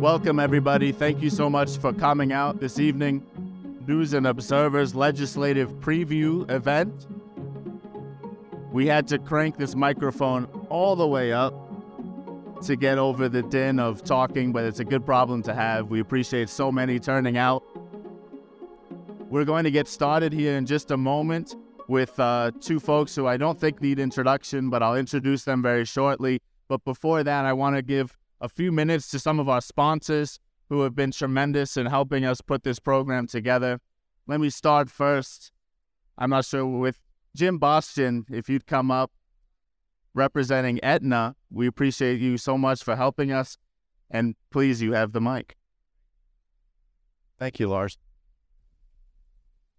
Welcome, everybody. Thank you so much for coming out this evening. News and Observer's legislative preview event. We had to crank this microphone all the way up to get over the din of talking, but it's a good problem to have. We appreciate so many turning out. We're going to get started here in just a moment with uh, two folks who I don't think need introduction, but I'll introduce them very shortly. But before that, I want to give a few minutes to some of our sponsors who have been tremendous in helping us put this program together. Let me start first. I'm not sure with Jim Boston, if you'd come up representing Aetna. We appreciate you so much for helping us. And please, you have the mic. Thank you, Lars.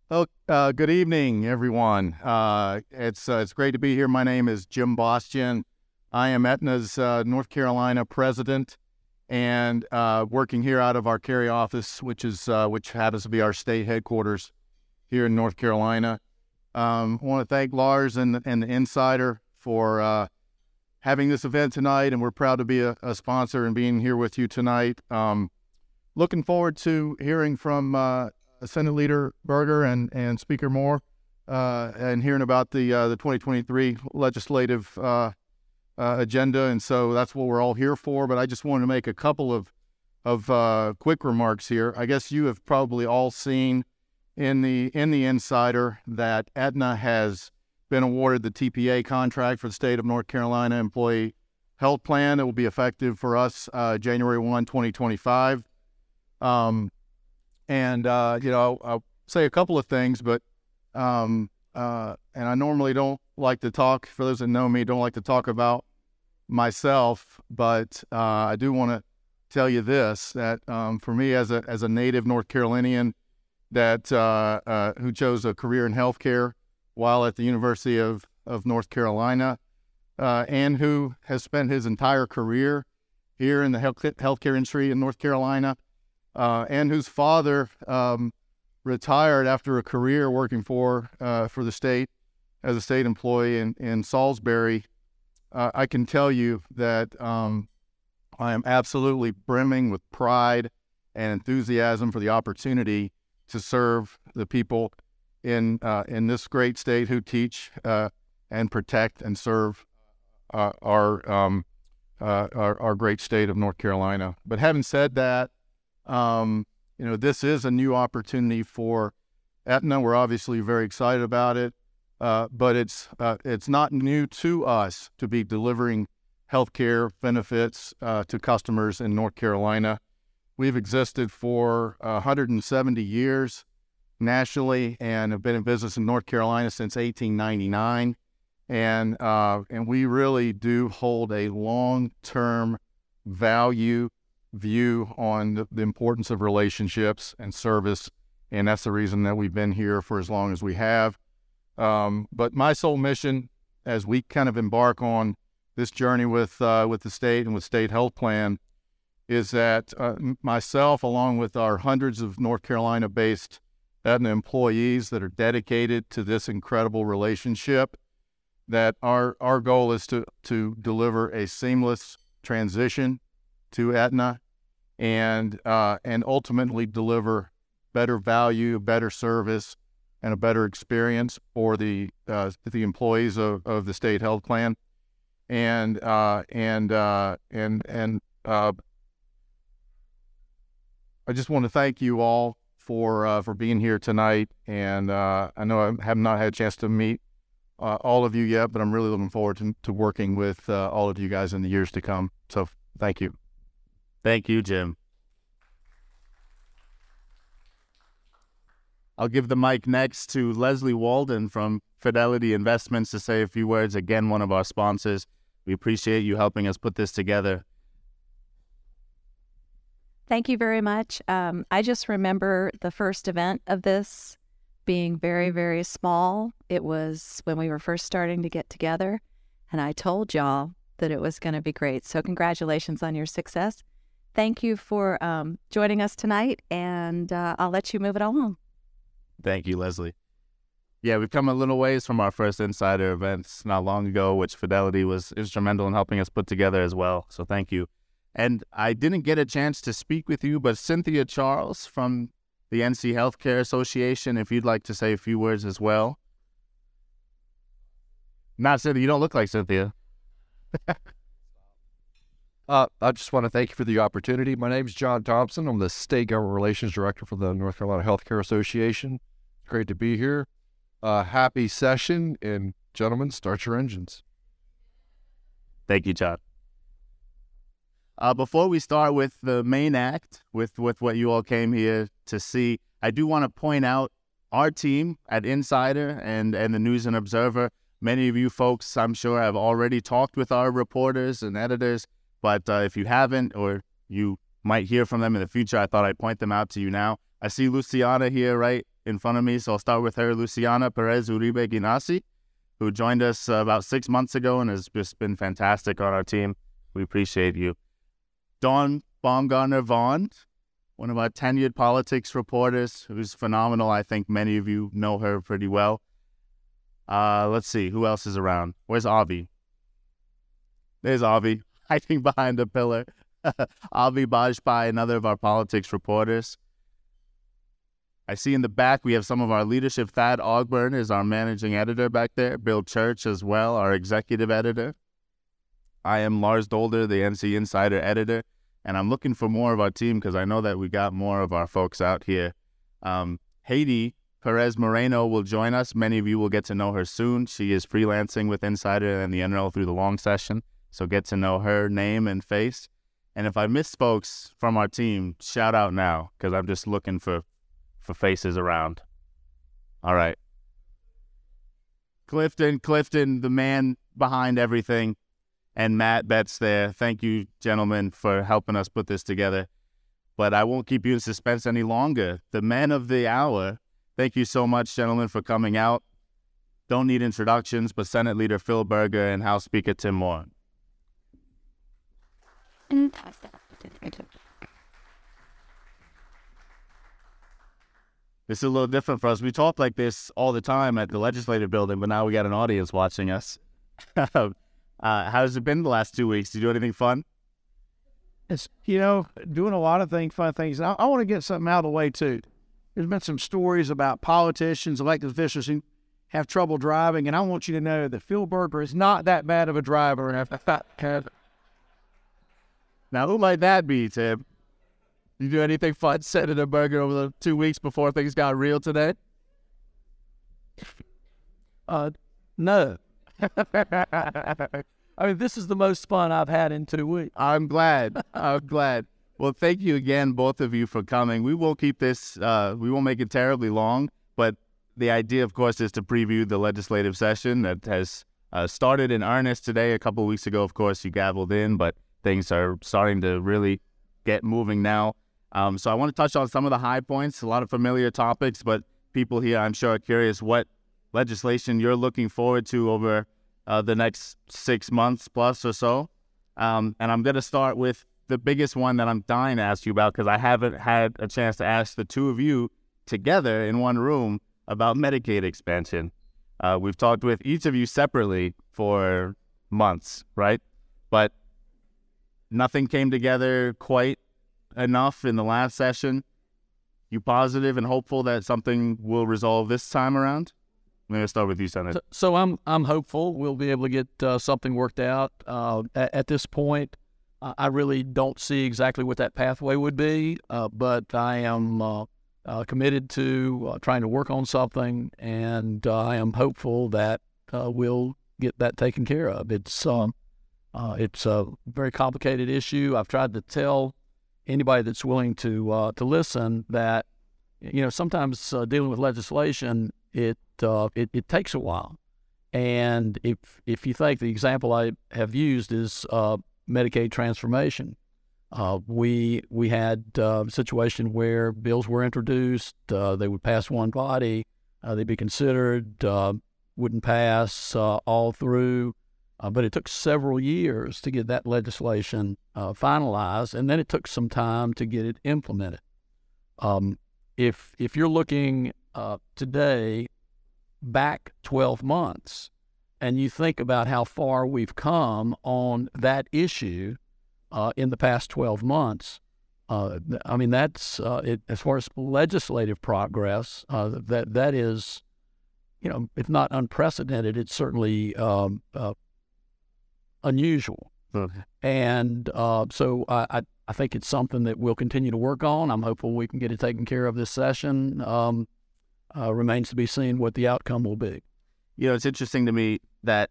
Oh, uh, good evening, everyone. Uh, it's uh, it's great to be here. My name is Jim Boston. I am Aetna's uh, North Carolina president and uh, working here out of our Cary office, which is uh, which happens to be our state headquarters here in North Carolina. Um, I want to thank Lars and, and the Insider for uh, having this event tonight, and we're proud to be a, a sponsor and being here with you tonight. Um, looking forward to hearing from uh, Senate Leader Berger and, and Speaker Moore uh, and hearing about the the 2023 legislative uh, agenda, and so that's what we're all here for. But I just wanted to make a couple of of uh, quick remarks here. I guess you have probably all seen in the in the Insider that Aetna has been awarded the TPA contract for the state of North Carolina employee health plan. It will be effective for us uh, January 1, 2025. Um, and, uh, you know, I'll, say a couple of things, but, um, uh, and I normally don't like to talk, for those that know me, don't like to talk about myself, but uh, I do want to tell you this: that um, for me, as a as a native North Carolinian, that uh, uh, who chose a career in healthcare while at the University of of North Carolina, uh, and who has spent his entire career here in the health healthcare industry in North Carolina, uh, and whose father um, retired after a career working for uh, for the state as a state employee in in Salisbury uh, I can tell you that um, I am absolutely brimming with pride and enthusiasm for the opportunity to serve the people in uh, in this great state who teach uh, and protect and serve uh, our, um, uh, our, our great state of North Carolina. But having said that, um, you know this is a new opportunity for Aetna. We're obviously very excited about it. Uh, but it's uh, it's not new to us to be delivering healthcare benefits uh, to customers in North Carolina. We've existed for 170 years nationally and have been in business in North Carolina since 1899. And uh, and we really do hold a long-term value view on the, the importance of relationships and service, and that's the reason that we've been here for as long as we have. Um, but my sole mission, as we kind of embark on this journey with uh, with the state and with state health plan, is that uh, myself, along with our hundreds of North Carolina-based Aetna employees that are dedicated to this incredible relationship, that our our goal is to to deliver a seamless transition to Aetna, and uh, and ultimately deliver better value, better service, and a better experience for the uh, the employees of, of the state health plan, and uh, and uh, and and uh, I just want to thank you all for uh, for being here tonight. And uh, I know I have not had a chance to meet all of you yet, but I'm really looking forward to, to working with all of you guys in the years to come. So thank you. Thank you, Jim. I'll give the mic next to Leslie Walden from Fidelity Investments to say a few words. Again, one of our sponsors. We appreciate you helping us put this together. Thank you very much. Um, I just remember the first event of this being very, very small. It was when we were first starting to get together, and I told y'all that it was going to be great. So, congratulations on your success. Thank you for um, joining us tonight, and uh, I'll let you move it along. Thank you, Leslie. Yeah, we've come a little ways from our first insider events not long ago, which Fidelity was instrumental in helping us put together as well. So, thank you. And I didn't get a chance to speak with you, but Cynthia Charles from the NC Healthcare Association, if you'd like to say a few words as well. Not Cynthia, you don't look like Cynthia. uh, I just want to thank you for the opportunity. My name is John Thompson. I'm the State Government Relations Director for the North Carolina Healthcare Association. Great to be here. Uh, happy session, and gentlemen, start your engines. Thank you, John. Uh, before we start with the main act, with, with what you all came here to see, I do want to point out our team at Insider and, and the News and Observer. Many of you folks, I'm sure, have already talked with our reporters and editors, but uh, if you haven't, or you might hear from them in the future, I thought I'd point them out to you now. I see Luciana here right in front of me, so I'll start with her, Luciana Perez Uribe Guinassi, who joined us about six months ago and has just been fantastic on our team. We appreciate you. Dawn Baumgartner Vaughn, one of our tenured politics reporters, who's phenomenal. I think many of you know her pretty well. Uh, let's see, who else is around? Where's Avi? There's Avi, hiding behind a pillar. Avi Bajpai, another of our politics reporters. I see in the back we have some of our leadership. Thad Ogburn is our managing editor back there. Bill Church as well, our executive editor. I am Lars Dolder, the NC Insider editor, and I'm looking for more of our team because I know that we got more of our folks out here. Um, Haiti Perez Moreno will join us. Many of you will get to know her soon. She is freelancing with Insider and the NRL through the long session, so get to know her name and face. And if I miss folks from our team, shout out now because I'm just looking for for faces around. All right. Clifton, Clifton, the man behind everything and Matt Betts there. Thank you, gentlemen, for helping us put this together. But I won't keep you in suspense any longer. The men of the hour, thank you so much, gentlemen, for coming out. Don't need introductions, but Senate Leader Phil Berger and House Speaker Tim Moore. This is a little different for us. We talk like this all the time at the legislative building, but now we got an audience watching us. Uh, how's it been the last two weeks? Did you do anything fun? It's you know doing a lot of things, fun things. I, I want to get something out of the way too. There's been some stories about politicians, elected officials who have trouble driving, and I want you to know that Phil Berger is not that bad of a driver. now, who might that be, Tim? You do anything fun Senator Berger over the two weeks before things got real today? Uh, no. I mean, this is the most fun I've had in two weeks. I'm glad. I'm glad. Well, thank you again, both of you, for coming. We won't keep this, uh, we won't make it terribly long, but the idea, of course, is to preview the legislative session that has uh, started in earnest today. A couple of weeks ago, of course, you gavelled in, but things are starting to really get moving now. Um, so I want to touch on some of the high points, a lot of familiar topics, but people here, I'm sure, are curious what legislation you're looking forward to over uh, the next six months plus or so. Um, and I'm going to start with the biggest one that I'm dying to ask you about because I haven't had a chance to ask the two of you together in one room about Medicaid expansion. Uh, we've talked with each of you separately for months, right? But nothing came together quite enough in the last session. You positive and hopeful that something will resolve this time around? I'm going to start with you, Senator. So, so, I'm I'm hopeful we'll be able to get uh, something worked out. Uh, at, at, this point, I really don't see exactly what that pathway would be, uh, but I am uh, uh, committed to trying to work on something, and I am hopeful that we'll get that taken care of. It's um, it's a very complicated issue. I've tried to tell anybody that's willing to to listen that you know sometimes dealing with legislation it uh, it, it takes a while. And if if you think the example I have used is uh, Medicaid transformation, uh, we we had uh, a situation where bills were introduced, uh, they would pass one body, uh, they'd be considered, uh, wouldn't pass all through, but it took several years to get that legislation finalized, and then it took some time to get it implemented. Um, if if you're looking today back 12 months and you think about how far we've come on that issue uh, in the past 12 months, uh, I mean, that's uh, it, as far as legislative progress, uh, that that is, you know, if not unprecedented, it's certainly um, uh, unusual. Okay. And uh, so I, I think it's something that we'll continue to work on. I'm hopeful we can get it taken care of this session. Um, uh, remains to be seen what the outcome will be. You know, it's interesting to me that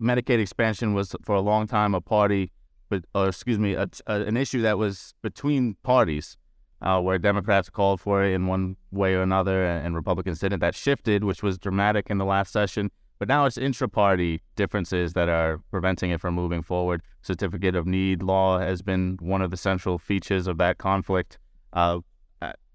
Medicaid expansion was for a long time a party, but or excuse me, a, a, an issue that was between parties, uh, where Democrats called for it in one way or another, and, and Republicans didn't. That shifted, which was dramatic in the last session. But now it's intra-party differences that are preventing it from moving forward. Certificate of need law has been one of the central features of that conflict. Uh,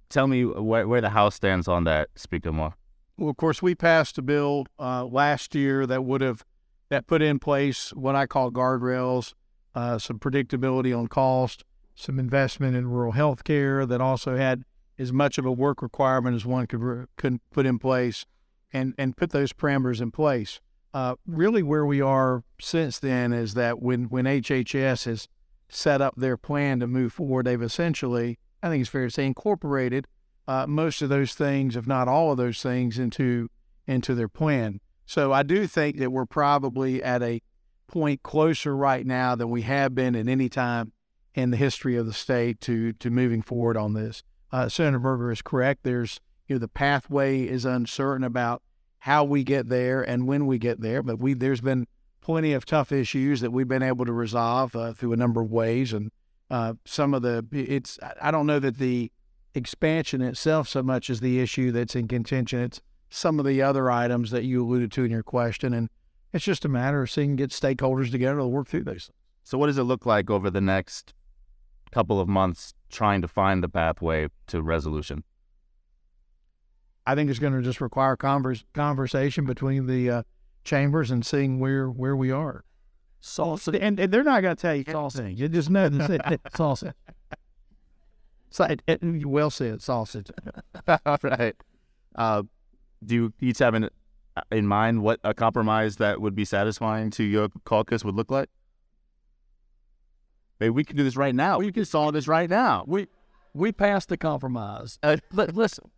tell me where, where the House stands on that, Speaker Moore. Well, of course, we passed a bill uh, last year that would have that put in place what I call guardrails, uh, some predictability on cost, some investment in rural health care that also had as much of a work requirement as one could could put in place, and and put those parameters in place. Uh, really, where we are since then is that when when HHS has set up their plan to move forward, they've essentially I think it's fair to say, incorporated uh, most of those things, if not all of those things, into into their plan. So I do think that we're probably at a point closer right now than we have been at any time in the history of the state to to moving forward on this. Uh, Senator Berger is correct. There's you know the pathway is uncertain about how we get there and when we get there, but we there's been plenty of tough issues that we've been able to resolve uh, through a number of ways, and uh, some of the it's I don't know that the expansion itself so much as the issue that's in contention. It's some of the other items that you alluded to in your question, and it's just a matter of seeing get stakeholders together to work through those. So, what does it look like over the next couple of months trying to find the pathway to resolution? I think it's going to just require converse, conversation between the uh, chambers and seeing where where we are. Sausage. And, and they're not going to tell you sausage. You just know it's sausage. So, it, it, well said, sausage. right. Uh, do you each have in, in mind what a compromise that would be satisfying to your caucus would look like? Maybe we can do this right now. We can solve this right now. We we passed a compromise. Uh, listen,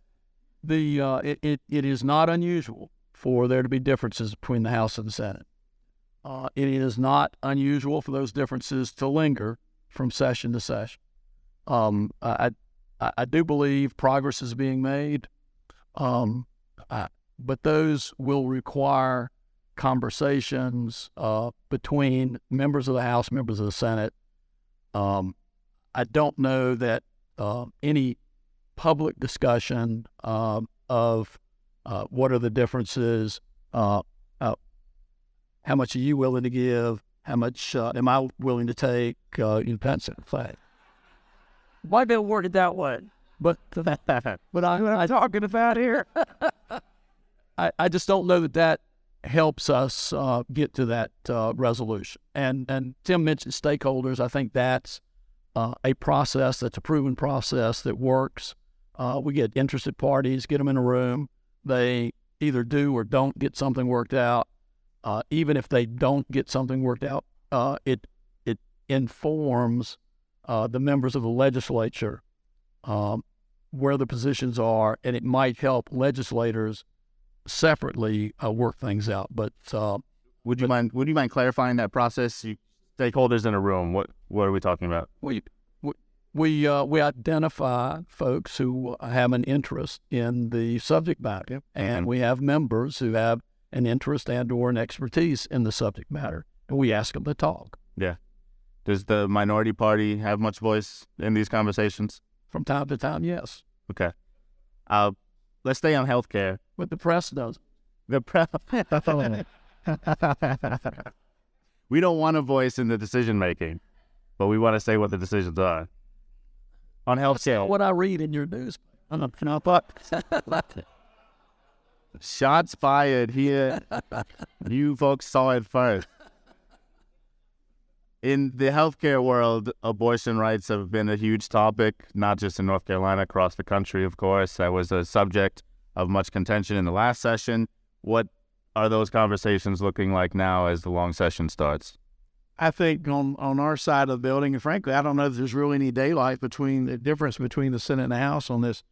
the uh, it, it, it is not unusual for there to be differences between the House and the Senate. Uh, it is not unusual for those differences to linger from session to session. Um, I, I, I, do believe progress is being made, um, I, but those will require conversations uh, between members of the House, members of the Senate. Um, I don't know that uh, any public discussion uh, of uh, what are the differences uh, how much are you willing to give? How much uh, am I willing to take? Uh, in pension play. Why been worded that way? But but I, what am talking about here. I, I just don't know that that helps us uh, get to that uh, resolution. And and Tim mentioned stakeholders. I think that's uh, a process that's a proven process that works. Uh, we get interested parties, get them in a room. They either do or don't get something worked out uh, even if they don't get something worked out, uh, it it informs uh, the members of the legislature um, where the positions are, and it might help legislators separately uh, work things out. But uh, would you but, mind would you mind clarifying that process? You, stakeholders in a room. What what are we talking about? We we we, uh, we identify folks who have an interest in the subject matter, and mm-hmm. we have members who have an interest and or an expertise in the subject matter. And we ask them to talk. Yeah. Does the minority party have much voice in these conversations? From time to time, yes. Okay. Uh, let's stay on healthcare. But the press does. The press. we don't want a voice in the decision making, but we want to say what the decisions are. On healthcare, What I read in your news. shots fired here. you folks saw it first. In the healthcare world, abortion rights have been a huge topic, not just in North Carolina, across the country, of course. That was a subject of much contention in the last session. What are those conversations looking like now as the long session starts? I think on on our side of the building, and frankly, I don't know if there's really any daylight between the difference between the Senate and the House on this.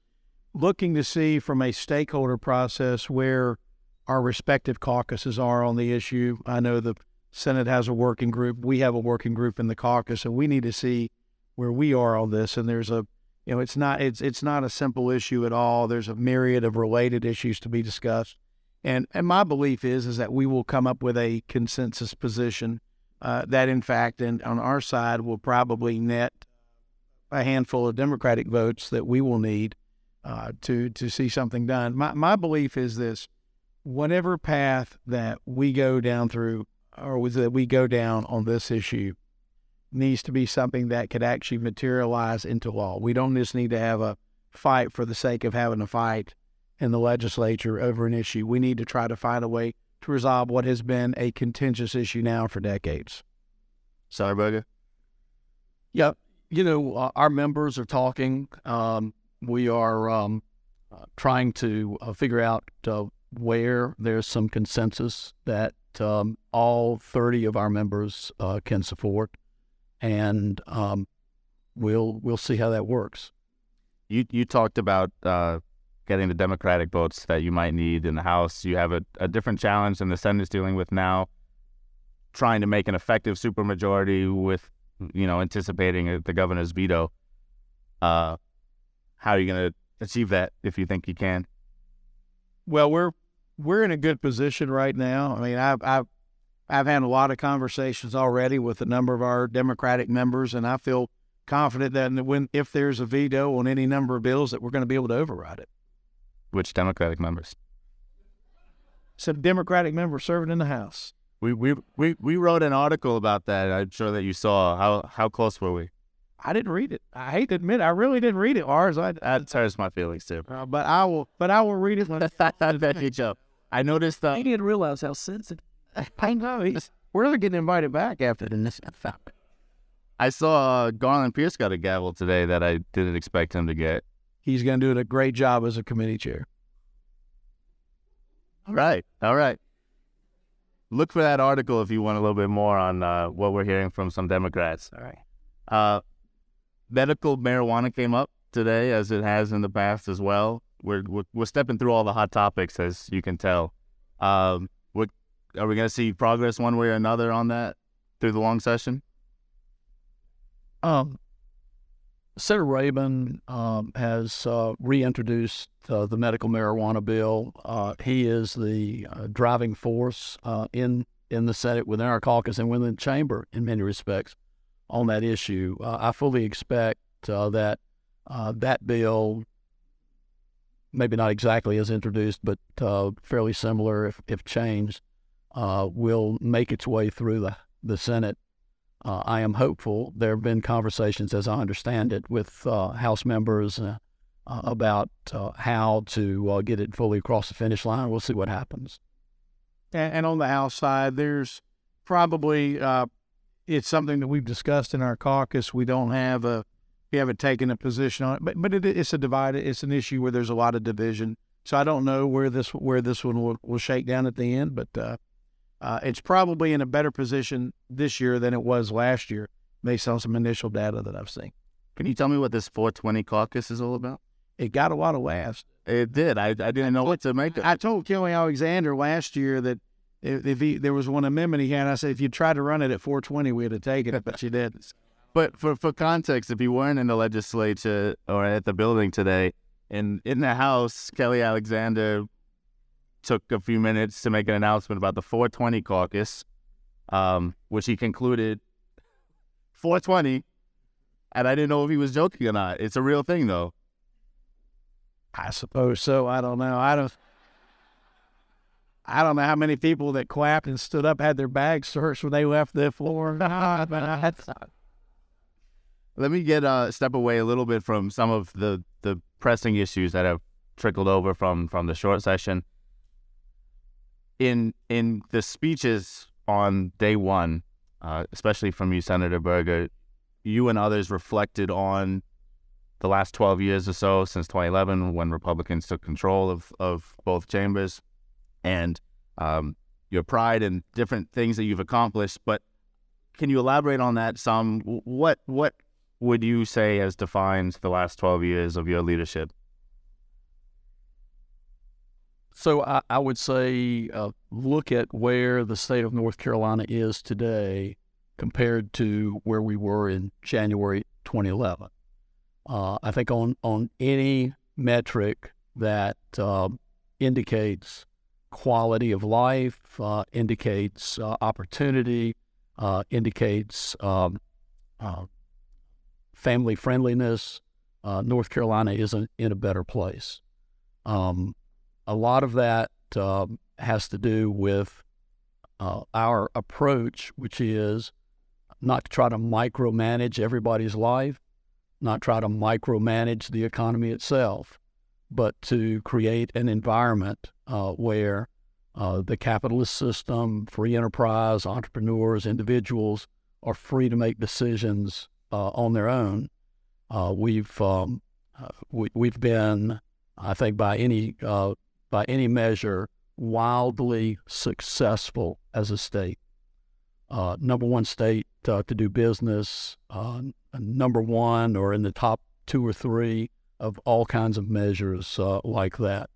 Looking to see from a stakeholder process where our respective caucuses are on the issue. I know the Senate has a working group. We have a working group in the caucus, and we need to see where we are on this. And there's a, you know, it's not it's it's not a simple issue at all. There's a myriad of related issues to be discussed. And and my belief is is that we will come up with a consensus position uh, that, in fact, and on our side, will probably net a handful of Democratic votes that we will need uh, to to see something done. My my belief is this: whatever path that we go down through, or that we go down on this issue, needs to be something that could actually materialize into law. We don't just need to have a fight for the sake of having a fight in the legislature over an issue. We need to try to find a way to resolve what has been a contentious issue now for decades. Senator Berger? Yeah, you know, uh, our members are talking. Um, we are um, uh, trying to uh, figure out uh, where there's some consensus that um, all 30 of our members uh, can support, and um, we'll we'll see how that works. You you talked about uh, getting the Democratic votes that you might need in the House. You have a, a different challenge than the Senate is dealing with now, trying to make an effective supermajority with, you know, anticipating the governor's veto. Uh, how are you going to achieve that if you think you can? Well, we're we're in a good position right now. I mean, I've I've I've had a lot of conversations already with a number of our Democratic members, and I feel confident that when if there's a veto on any number of bills, that we're going to be able to override it. Which Democratic members? Some Democratic members serving in the House. We we we we wrote an article about that. I'm sure that you saw. How how close were we? I didn't read it. I hate to admit, I really didn't read it. Ours, I, That hurts my feelings too. uh, but I will. But I will read it. When, I noticed that. He didn't realize how sensitive. I know he's. We're not getting invited back after this. I saw uh, Garland Pierce got a gavel today that I didn't expect him to get. He's going to do a great job as a committee chair. All right, all right. Look for that article if you want a little bit more on uh, what we're hearing from some Democrats. All right. Uh, medical marijuana came up today, as it has in the past as well. We're we're, we're stepping through all the hot topics, as you can tell. Um, what are we going to see progress one way or another on that through the long session? Um, Senator Rabon um, has uh, reintroduced uh, the medical marijuana bill. Uh, he is the uh, driving force uh, in in the Senate, within our caucus, and within the chamber in many respects on that issue. Uh, I fully expect that that bill, maybe not exactly as introduced, but fairly similar if, if changed, will make its way through the, the Senate uh, I am hopeful. There have been conversations, as I understand it, with uh, House members uh, about uh, how to uh, get it fully across the finish line. We'll see what happens. And, on the House side, there's probably uh, it's something that we've discussed in our caucus. We don't have a we haven't taken a position on it, but but it, it's a divided. It's an issue where there's a lot of division. So I don't know where this where this one will, will shake down at the end, but uh, it's probably in a better position this year than it was last year, based on some initial data that I've seen. Can you tell me what this 420 caucus is all about? It got a lot of laughs. It did. I, I didn't know what to make of it. I told Kelly Alexander last year that if, if he there was one amendment he had, I said if you tried to run it at 420, we'd have taken it, but you didn't. But for, for context, if you weren't in the legislature or at the building today, and in the House, Kelly Alexander took a few minutes to make an announcement about the 420 caucus, um, which he concluded 420, and I didn't know if he was joking or not. It's a real thing, though. I suppose so. I don't know. I don't. I don't know how many people that clapped and stood up had their bags searched when they left the floor. Let me get uh, step away a little bit from some of the, the pressing issues that have trickled over from from the short session. In in the speeches on day one, uh, especially from you, Senator Berger, you and others reflected on the last 12 years or so since 2011 when Republicans took control of, of both chambers and um, your pride and different things that you've accomplished. But can you elaborate on that some? What what would you say has defined the last 12 years of your leadership? So I, I would say uh, look at where the state of North Carolina is today compared to where we were in January 2011. Uh, I think on on any metric that uh, indicates quality of life, uh, indicates uh, opportunity, uh, indicates um, family friendliness, North Carolina is not in a better place. Um, a lot of that um, has to do with our approach, which is not to try to micromanage everybody's life, not try to micromanage the economy itself, but to create an environment uh, where uh, the capitalist system, free enterprise, entrepreneurs, individuals are free to make decisions uh, on their own. Uh, we've um, uh, we, have been, I think, by any uh, by any measure, wildly successful as a state. number one state to do business, number one or in the top two or three of all kinds of measures uh, like that.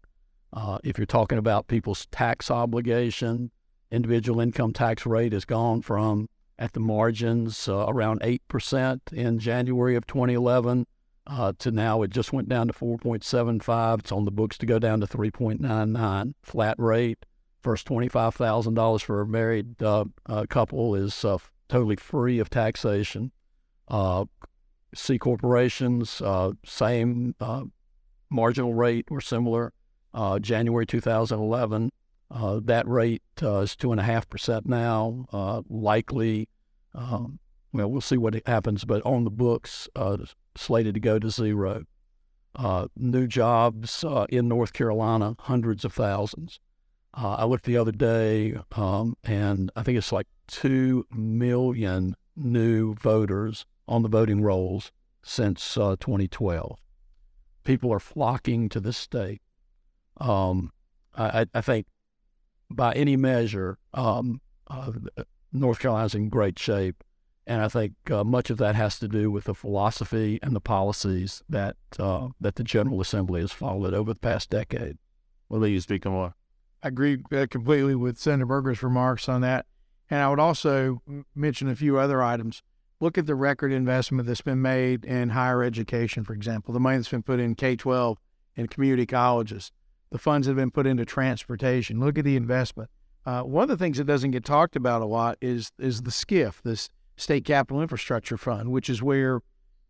Uh, if you're talking about people's tax obligation, individual income tax rate has gone from at the margins uh, around 8% in January of 2011 uh, to now it just went down to 4.75. It's on the books to go down to 3.99 flat rate. First $25,000 for a married uh, couple is uh, totally free of taxation. Uh, C corporations, uh, same uh, marginal rate or similar. Uh, January 2011, uh, that rate uh, is two and a half percent now. likely, um, well, we'll see what happens, but on the books, slated to go to zero. new jobs in North Carolina, hundreds of thousands. I looked the other day, um, and I think it's like two million new voters on the voting rolls since uh, 2012. People are flocking to this state. Um, I, I, think by any measure, um, uh, North Carolina's in great shape. And I think uh, much of that has to do with the philosophy and the policies that uh, that the General Assembly has followed over the past decade. Will you speak more? I agree uh, completely with Senator Berger's remarks on that. And I would also mention a few other items look at the record investment that's been made in higher education, for example, the money that's been put in K 12 and community colleges, the funds that have been put into transportation. Look at the investment. Uh, one of the things that doesn't get talked about a lot is is the SCIF, this State Capital Infrastructure Fund, which is where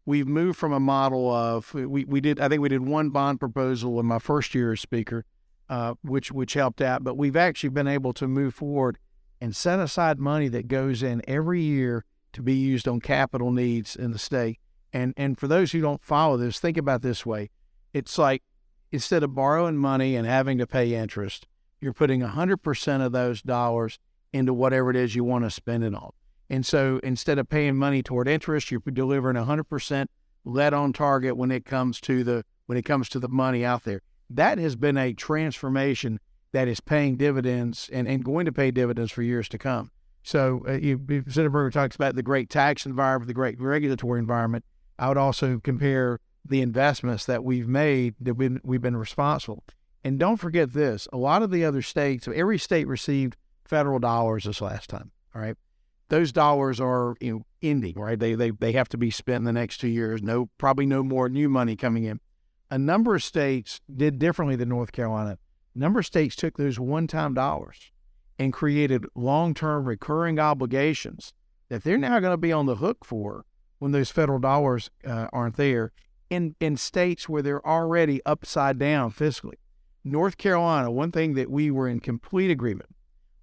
we've moved from a model of we, we did I think we did one bond proposal in my first year as speaker, uh, which which helped out, but we've actually been able to move forward and set aside money that goes in every year to be used on capital needs in the state. And and for those who don't follow this, think about this way. It's like instead of borrowing money and having to pay interest, you're putting 100% of those dollars into whatever it is you want to spend it on. And so instead of paying money toward interest, you're delivering 100% lead on target when it comes to the when it comes to the money out there. That has been a transformation that is paying dividends and, and going to pay dividends for years to come. So uh, you, talks about the great tax environment, the great regulatory environment. I would also compare the investments that we've made that we've, we've been responsible. And don't forget this: a lot of the other states, every state received federal dollars this last time. All right, those dollars are you know ending. Right, they they they have to be spent in the next two years. No, probably no more new money coming in. A number of states did differently than North Carolina. A number of states took those one-time dollars and created long term recurring obligations that they're now going to be on the hook for when those federal dollars uh, aren't there in, in states where they're already upside down fiscally. North Carolina, one thing that we were in complete agreement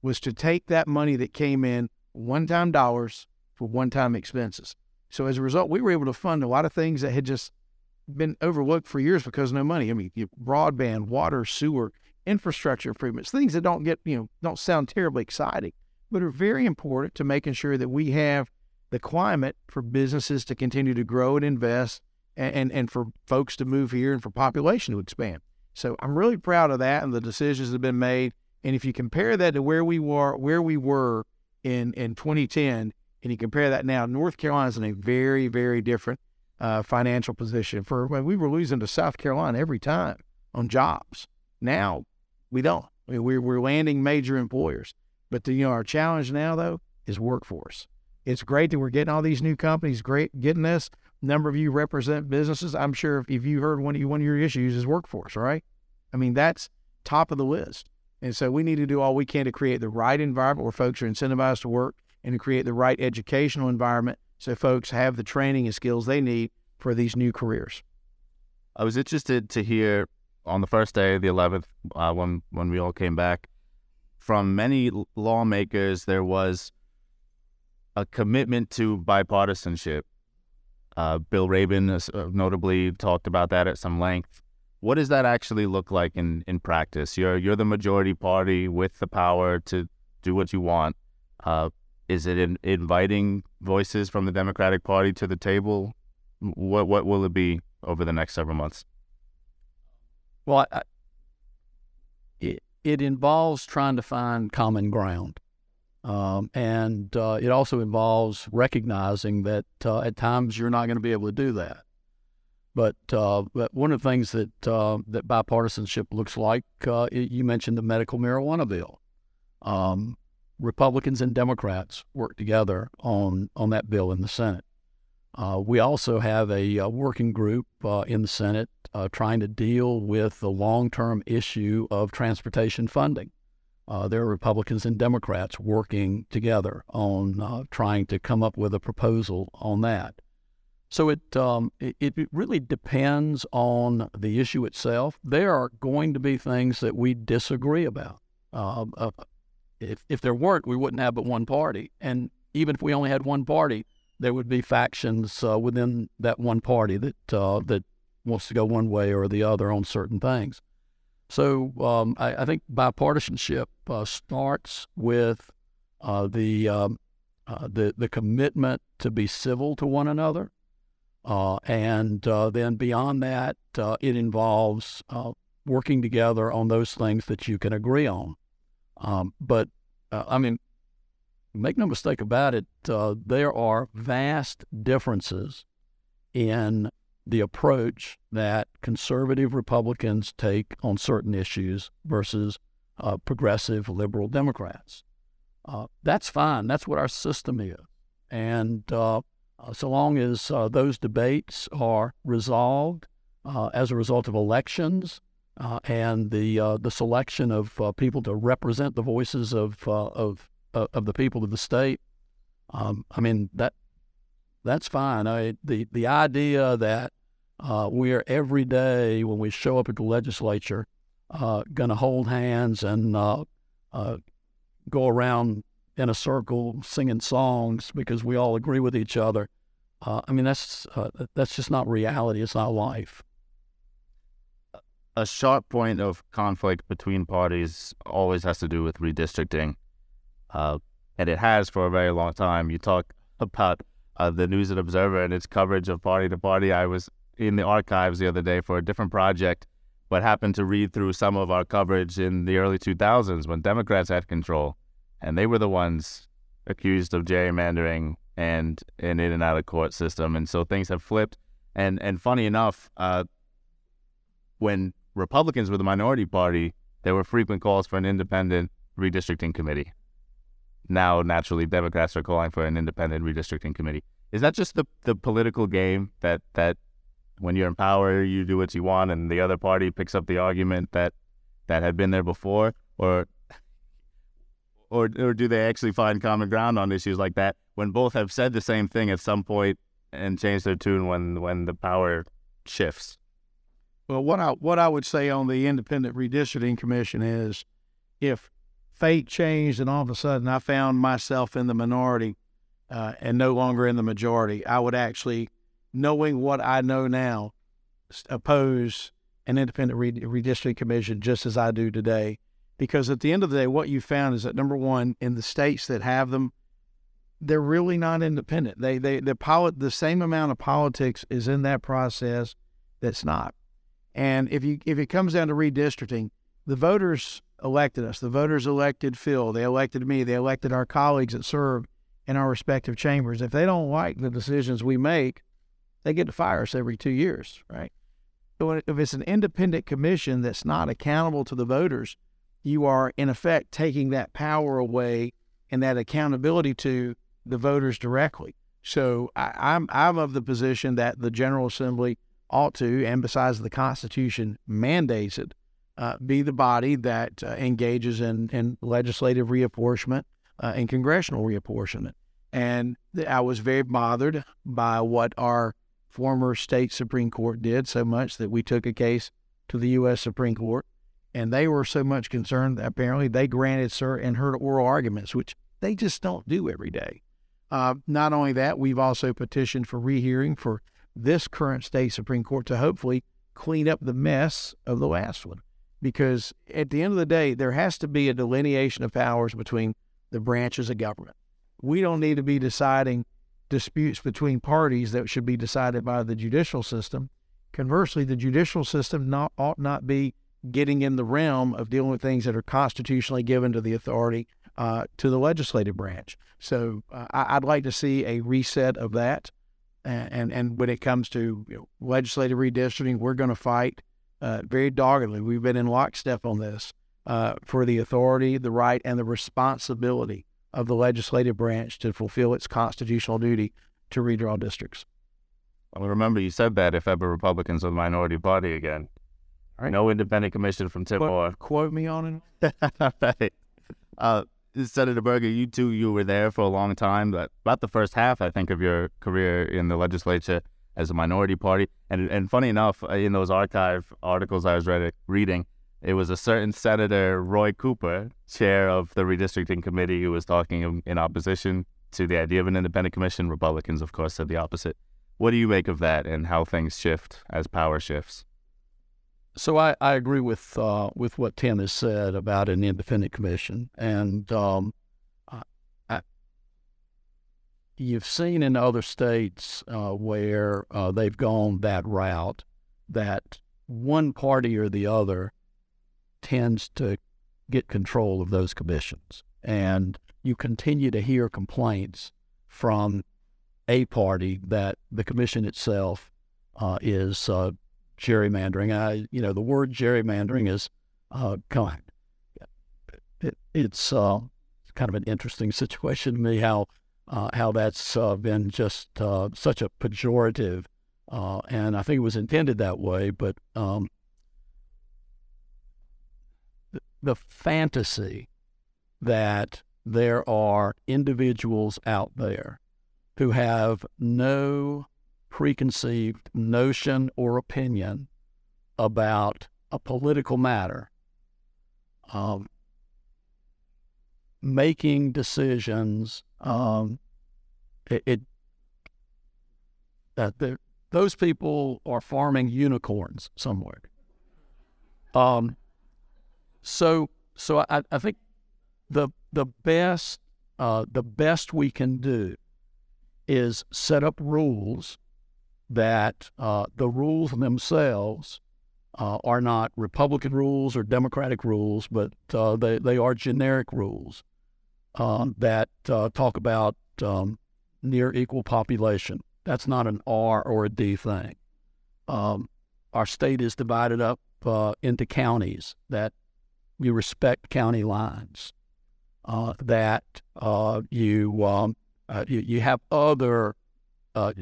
was to take that money that came in one time dollars for one time expenses. So as a result, we were able to fund a lot of things that had just been overlooked for years because of no money. I mean, broadband, water, sewer, infrastructure improvements, things that don't get, you know, don't sound terribly exciting, but are very important to making sure that we have the climate for businesses to continue to grow and invest and, and, and for folks to move here and for population to expand. So I'm really proud of that and the decisions that have been made. And if you compare that to where we were, where we were in, in 2010, and you compare that now, North Carolina is in a very, very different uh, financial position. For when we were losing to South Carolina every time on jobs, now we don't. I mean, we're we're landing major employers, but the, you know our challenge now though is workforce. It's great that we're getting all these new companies, great getting this. Number of you represent businesses. I'm sure if, if you heard one of you, one of your issues is workforce, right? I mean that's top of the list. And so we need to do all we can to create the right environment where folks are incentivized to work and to create the right educational environment so folks have the training and skills they need for these new careers. I was interested to hear on the first day, the 11th, uh, when when we all came back, from many lawmakers, there was a commitment to bipartisanship. Uh, Bill Rabon uh, notably talked about that at some length. What does that actually look like in, in practice? You're you're the majority party with the power to do what you want. Uh, is it in inviting voices from the Democratic Party to the table? What what will it be over the next several months? Well, I, it it involves trying to find common ground, um, and uh, it also involves recognizing that uh, at times you're not going to be able to do that. But uh, but one of the things that uh, that bipartisanship looks like, uh, you mentioned the medical marijuana bill. Um, Republicans and Democrats work together on on that bill in the Senate. Uh, we also have a, a working group uh, in the Senate uh, trying to deal with the long term issue of transportation funding. Uh, there are Republicans and Democrats working together on uh, trying to come up with a proposal on that. So it, um, it, it really depends on the issue itself. There are going to be things that we disagree about. Uh, if, if there weren't, we wouldn't have but one party. And even if we only had one party, there would be factions uh, within that one party that uh, that wants to go one way or the other on certain things. So um, I, I, think bipartisanship uh, starts with uh, the, um, uh, the the commitment to be civil to one another, uh, and then beyond that, it involves working together on those things that you can agree on. Um, but uh, I mean, make no mistake about it, uh, there are vast differences in the approach that conservative Republicans take on certain issues versus uh, progressive liberal Democrats. Uh, that's fine. That's what our system is. And uh, uh, so long as those debates are resolved as a result of elections uh, and the uh, the selection of uh, people to represent the voices of uh, of uh, of the people of the state. Um, I mean that that's fine. I, the the idea that uh, we are every day when we show up at the legislature going to hold hands and go around in a circle singing songs because we all agree with each other. I mean that's that's just not reality. It's not life a sharp point of conflict between parties always has to do with redistricting, uh, and it has for a very long time. You talk about uh, the News and Observer and its coverage of party to party. I was in the archives the other day for a different project, but happened to read through some of our coverage in the early 2000s when Democrats had control, and they were the ones accused of gerrymandering and an in and out of court system, and so things have flipped. And and funny enough, uh, when Republicans were the minority party, there were frequent calls for an independent redistricting committee. Now, naturally, Democrats are calling for an independent redistricting committee. Is that just the, the political game that, that when you're in power, you do what you want, and the other party picks up the argument that that had been there before, or or or do they actually find common ground on issues like that when both have said the same thing at some point and changed their tune when when the power shifts? Well, what I what I would say on the Independent Redistricting Commission is, if fate changed and all of a sudden I found myself in the minority uh, and no longer in the majority, I would actually, knowing what I know now, oppose an independent redistricting commission just as I do today. Because at the end of the day, what you found is that number one, in the states that have them, they're really not independent. They they the polit- the same amount of politics is in that process that's not. And if you if it comes down to redistricting, the voters elected us. The voters elected Phil. They elected me. They elected our colleagues that serve in our respective chambers. If they don't like the decisions we make, they get to fire us every two years, right? So if it's an independent commission that's not accountable to the voters, you are in effect taking that power away and that accountability to the voters directly. So I, I'm I'm of the position that the General Assembly ought to, and besides the Constitution mandates it, uh, be the body that uh, engages in, in legislative reapportionment uh, and congressional reapportionment. And I was very bothered by what our former state Supreme Court did so much that we took a case to the U.S. Supreme Court. And they were so much concerned that apparently they granted cert and heard oral arguments, which they just don't do every day. Uh, not only that, we've also petitioned for rehearing for this current state Supreme Court to hopefully clean up the mess of the last one. Because at the end of the day, there has to be a delineation of powers between the branches of government. We don't need to be deciding disputes between parties that should be decided by the judicial system. Conversely, the judicial system not, ought not be getting in the realm of dealing with things that are constitutionally given to the authority uh, to the legislative branch. So uh, I, would like to see a reset of that. And, and, and when it comes to you know, legislative redistricting, we're going to fight uh, very doggedly. We've been in lockstep on this uh, for the authority, the right, and the responsibility of the legislative branch to fulfill its constitutional duty to redraw districts. Well, remember you said that if ever Republicans are the minority party again. Right. No independent commission from Tim quote, quote me on it. right. Uh, Senator Berger, you too, you were there for a long time, but about the first half, I think, of your career in the legislature as a minority party. And and funny enough, uh, in those archive articles I was read, reading, it was a certain Senator Roy Cooper, chair of the redistricting committee, who was talking in opposition to the idea of an independent commission. Republicans, of course, said the opposite. What do you make of that and how things shift as power shifts? So I, I agree with uh, with what Tim has said about an independent commission, and um, I, you've seen in other states uh, where uh, they've gone that route that one party or the other tends to get control of those commissions, and you continue to hear complaints from a party that the commission itself uh, is uh, gerrymandering. I, you know, the word gerrymandering is uh, kind. It, it's uh, kind of an interesting situation to me how uh, how that's uh, been just uh, such a pejorative, uh, and I think it was intended that way. But um, the, the fantasy that there are individuals out there who have no preconceived notion or opinion about a political matter, um, making decisions, um, it, it that those people are farming unicorns somewhere. Um, so so I, I think the the best uh, the best we can do is set up rules that uh, the rules themselves uh, are not Republican rules or Democratic rules, but uh, they, they are generic rules uh, that uh, talk about um, near equal population. That's not an R or a D thing. Um, our state is divided up uh, into counties that you respect county lines, that you, um, you, you have other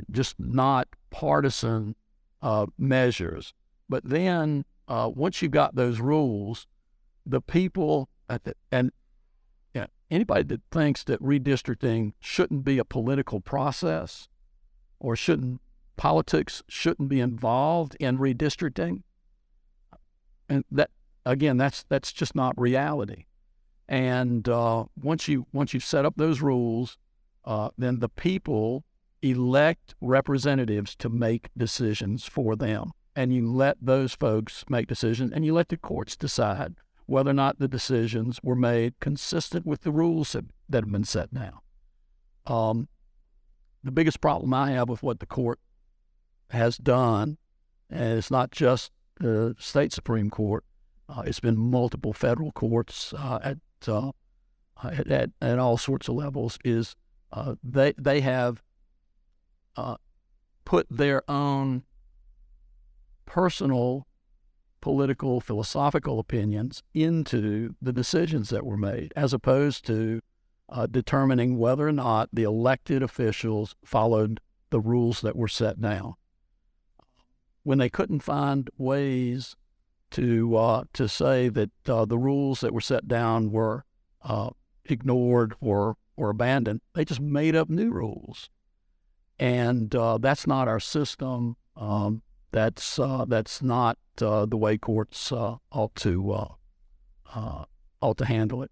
just not partisan uh, measures. But then uh, once you've got those rules, the people the, and yeah, anybody that thinks that redistricting shouldn't be a political process or shouldn't politics shouldn't be involved in redistricting, and that again, that's that's just not reality. And uh, once you once you've set up those rules, uh, then the people elect representatives to make decisions for them, and you let those folks make decisions, and you let the courts decide whether or not the decisions were made consistent with the rules that, that have been set now. Um, the biggest problem I have with what the court has done, and it's not just the state Supreme Court, uh, it's been multiple federal courts uh, at, uh, at, at, at all sorts of levels, is uh, they, they have uh, put their own personal political, philosophical opinions into the decisions that were made, as opposed to uh, determining whether or not the elected officials followed the rules that were set down. When they couldn't find ways to uh, to say that uh, the rules that were set down were uh, ignored or or abandoned, they just made up new rules, and uh, that's not our system. Um, that's uh, that's not the way courts ought to ought to handle it.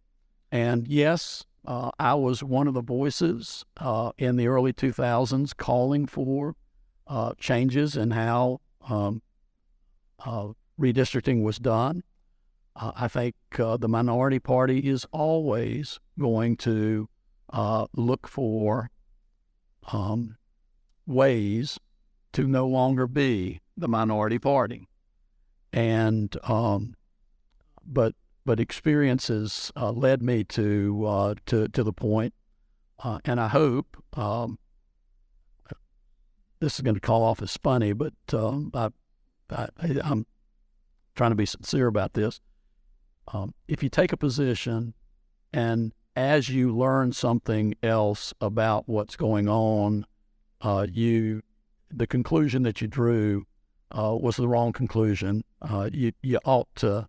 And yes, uh, I was one of the voices uh, in the early 2000s calling for uh, changes in how um, uh, redistricting was done. Uh, I think uh, the minority party is always going to look for um, ways to no longer be the minority party. And, um, but but experiences uh, led me to uh, to to the point, uh, and I hope um, this is going to call off as funny, but um, I, I, am trying to be sincere about this. Um, if you take a position, and as you learn something else about what's going on, uh, you the conclusion that you drew uh, was the wrong conclusion. Uh, you you ought to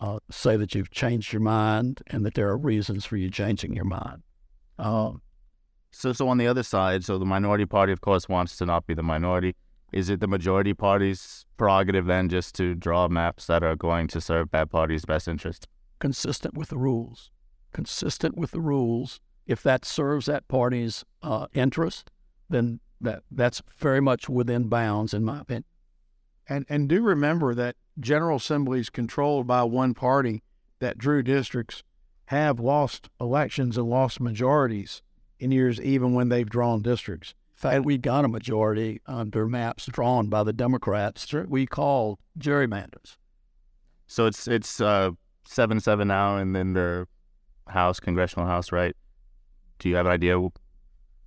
uh, say that you've changed your mind and that there are reasons for you changing your mind. Um, so, so on the other side, so the minority party, of course, wants to not be the minority. Is it the majority party's prerogative then just to draw maps that are going to serve that party's best interest? Consistent with the rules. Consistent with the rules. If that serves that party's uh, interest, then that that's very much within bounds, in my opinion. And and do remember that General Assemblies controlled by one party that drew districts have lost elections and lost majorities in years even when they've drawn districts. In fact, we got a majority under maps drawn by the Democrats. We called gerrymanders. So it's it's uh, seven seven now, and then the House, Congressional House, right? Do you have an idea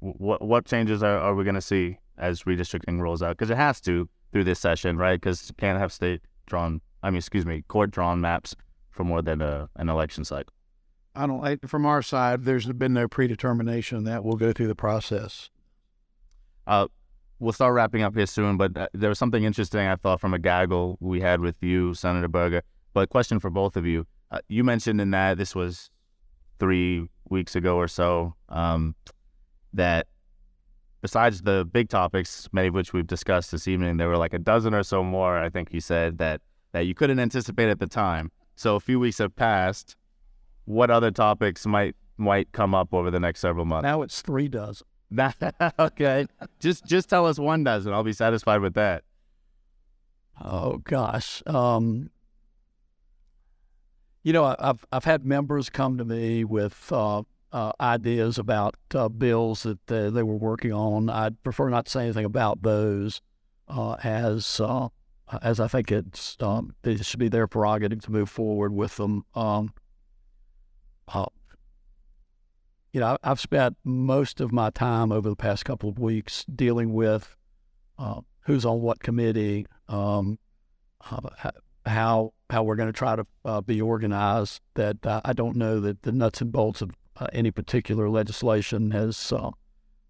what what changes are, are we going to see as redistricting rolls out? Because it has to through this session, right? Because you can't have state drawn, I mean, excuse me, court drawn maps for more than a, an election cycle. I don't, I, from our side, there's been no predetermination that we'll go through the process. Uh, we'll start wrapping up here soon, but uh, there was something interesting I thought from a gaggle we had with you, Senator Berger. But question for both of you. Uh, you mentioned in that this was three weeks ago or so um, that besides the big topics, many of which we've discussed this evening, there were like a dozen or so more. I think you said that that you couldn't anticipate at the time. So a few weeks have passed. What other topics might might come up over the next several months? Now it's three dozen. okay, just just tell us one dozen. I'll be satisfied with that. Oh gosh, um, you know, I've I've had members come to me with uh, uh, ideas about uh, bills that uh, they were working on. I'd prefer not to say anything about those, uh, as uh, as I think it's um, it should be their prerogative to move forward with them. Um, uh, you know, I've spent most of my time over the past couple of weeks dealing with who's on what committee, um, how how we're going to try to be organized. That I don't know that the nuts and bolts of uh, any particular legislation has uh,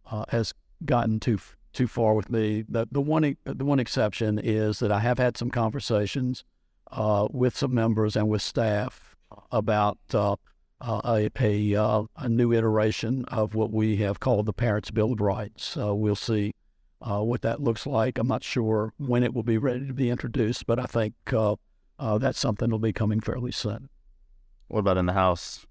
uh, has gotten too too far with me. The the one the one exception is that I have had some conversations uh, with some members and with staff about uh, uh, a a, a, new iteration of what we have called the Parents' Bill of Rights. we'll see what that looks like. I'm not sure when it will be ready to be introduced, but I think that's something that'll be coming fairly soon. What about in the House?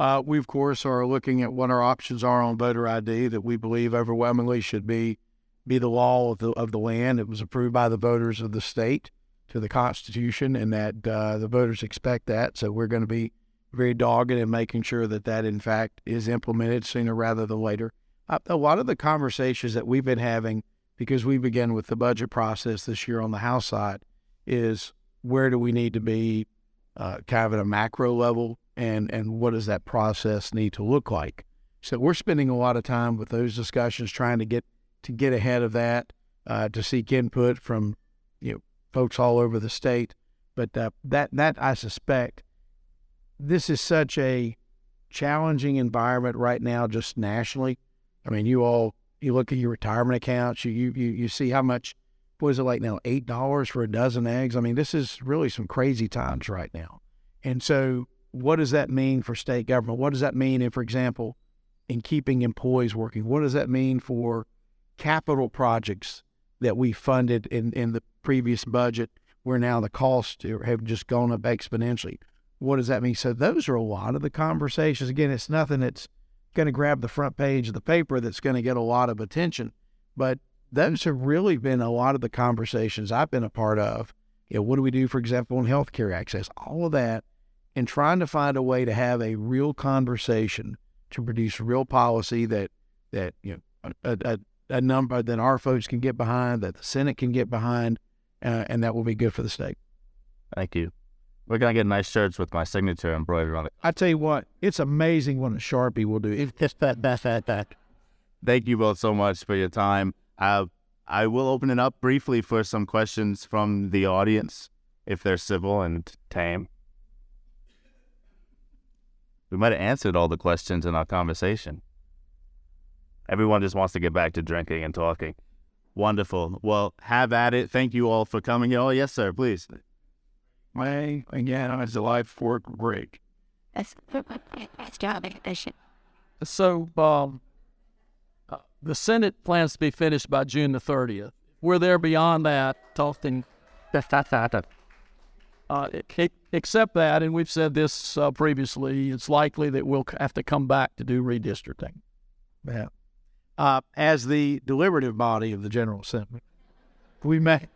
Uh, we, of course, are looking at what our options are on voter ID that we believe overwhelmingly should be be the law of the, of the land. It was approved by the voters of the state to the Constitution, and that uh, the voters expect that. So we're going to be very dogged in making sure that that, in fact, is implemented sooner rather than later. Uh, a lot of the conversations that we've been having, because we began with the budget process this year on the House side, is where do we need to be uh, kind of at a macro level and and what does that process need to look like so we're spending a lot of time with those discussions trying to get to get ahead of that uh, to seek input from you know folks all over the state but uh, that that I suspect this is such a challenging environment right now just nationally I mean you all you look at your retirement accounts you you you see how much what is it like now? Eight dollars for a dozen eggs. I mean, this is really some crazy times right now. And so, what does that mean for state government? What does that mean, if, for example, in keeping employees working? What does that mean for capital projects that we funded in, in the previous budget, where now the costs have just gone up exponentially? What does that mean? So, those are a lot of the conversations. Again, it's nothing that's going to grab the front page of the paper that's going to get a lot of attention, but those have really been a lot of the conversations I've been a part of. You know, what do we do, for example, on healthcare access? All of that, and trying to find a way to have a real conversation to produce real policy that that you know a, a, a number that our folks can get behind, that the Senate can get behind, uh, and that will be good for the state. Thank you. We're gonna get nice shirts with my signature embroidered on it. I tell you what, it's amazing what a sharpie will do. It's just that, that, that, that. Thank you both so much for your time. Uh, I will open it up briefly for some questions from the audience, if they're civil and tame. We might have answered all the questions in our conversation. Everyone just wants to get back to drinking and talking. Wonderful. Well, have at it. Thank you all for coming. Oh, yes, sir. Please. My again, it's a life work break. That's that's job edition. So, um, the Senate plans to be finished by June the 30th. We're there beyond that, talking. Uh, except that, and we've said this uh, previously, it's likely that we'll have to come back to do redistricting. Yeah. Uh, as the deliberative body of the General Assembly, we may.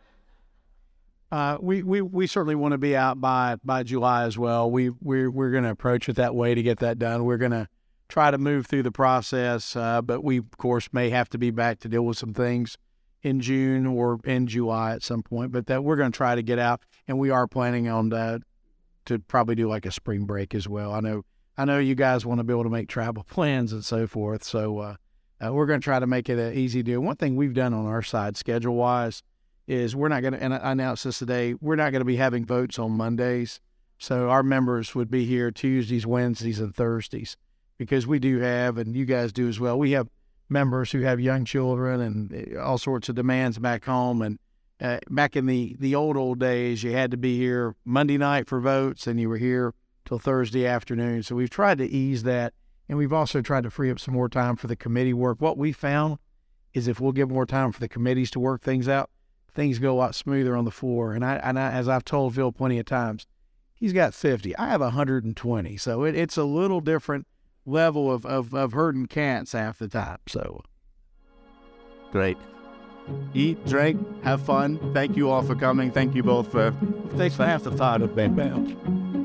Uh, we, we, we certainly want to be out by, by July as well. We, we're, we're going to approach it that way to get that done. We're going to try to move through the process. Uh, but we, of course, may have to be back to deal with some things in June or in July at some point. But that we're going to try to get out, and we are planning on that to probably do like a spring break as well. I know I know you guys want to be able to make travel plans and so forth. So uh, uh, we're going to try to make it an easy deal. One thing we've done on our side, schedule wise, is we're not going to, and I announced this today, we're not going to be having votes on Mondays. So our members would be here Tuesdays, Wednesdays, and Thursdays because we do have, and you guys do as well. We have members who have young children and eh, all sorts of demands back home. And uh, back in the the old old days, you had to be here Monday night for votes, and you were here till Thursday afternoon. So we've tried to ease that, and we've also tried to free up some more time for the committee work. What we found is if we'll give more time for the committees to work things out, things go a lot smoother on the floor. And I, and I as I've told Phil plenty of times, he's got 50. I have 120. So it, it's a little different level of, of, of herding cats half the time. So great. Eat, drink, have fun. Thank you all for coming. Thank you both for thanks for half the thought of Ben Bounce.